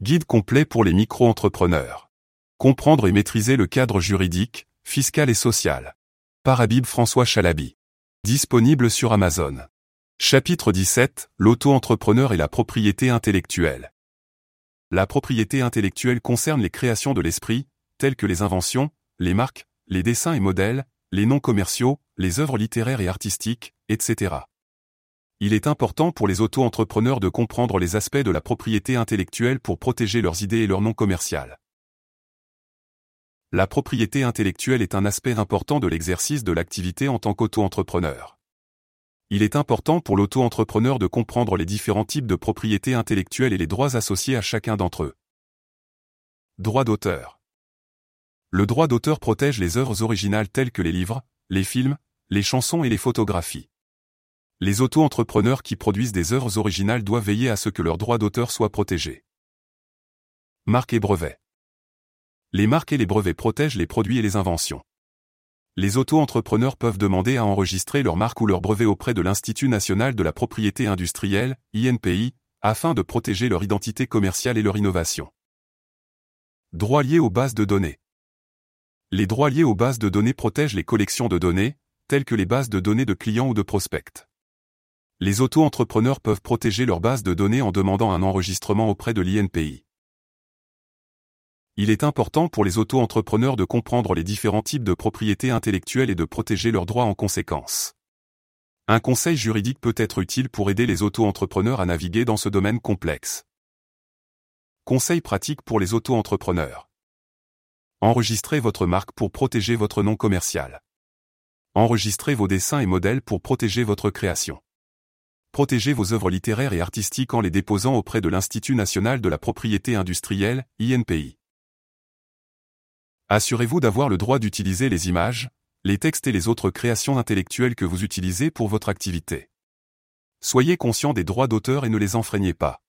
Guide complet pour les micro-entrepreneurs. Comprendre et maîtriser le cadre juridique, fiscal et social. Par Habib François Chalabi. Disponible sur Amazon. Chapitre 17. L'auto-entrepreneur et la propriété intellectuelle. La propriété intellectuelle concerne les créations de l'esprit, telles que les inventions, les marques, les dessins et modèles, les noms commerciaux, les œuvres littéraires et artistiques, etc. Il est important pour les auto-entrepreneurs de comprendre les aspects de la propriété intellectuelle pour protéger leurs idées et leur nom commercial. La propriété intellectuelle est un aspect important de l'exercice de l'activité en tant qu'auto-entrepreneur. Il est important pour l'auto-entrepreneur de comprendre les différents types de propriété intellectuelle et les droits associés à chacun d'entre eux. Droit d'auteur. Le droit d'auteur protège les œuvres originales telles que les livres, les films, les chansons et les photographies. Les auto-entrepreneurs qui produisent des œuvres originales doivent veiller à ce que leurs droits d'auteur soient protégés. Marques et brevets. Les marques et les brevets protègent les produits et les inventions. Les auto-entrepreneurs peuvent demander à enregistrer leur marque ou leur brevet auprès de l'Institut national de la propriété industrielle, INPI, afin de protéger leur identité commerciale et leur innovation. Droits liés aux bases de données. Les droits liés aux bases de données protègent les collections de données, telles que les bases de données de clients ou de prospects les auto-entrepreneurs peuvent protéger leur base de données en demandant un enregistrement auprès de l'INPI. Il est important pour les auto-entrepreneurs de comprendre les différents types de propriétés intellectuelles et de protéger leurs droits en conséquence. Un conseil juridique peut être utile pour aider les auto-entrepreneurs à naviguer dans ce domaine complexe. Conseil pratique pour les auto-entrepreneurs. Enregistrez votre marque pour protéger votre nom commercial. Enregistrez vos dessins et modèles pour protéger votre création. Protégez vos œuvres littéraires et artistiques en les déposant auprès de l'Institut national de la propriété industrielle, INPI. Assurez-vous d'avoir le droit d'utiliser les images, les textes et les autres créations intellectuelles que vous utilisez pour votre activité. Soyez conscient des droits d'auteur et ne les enfreignez pas.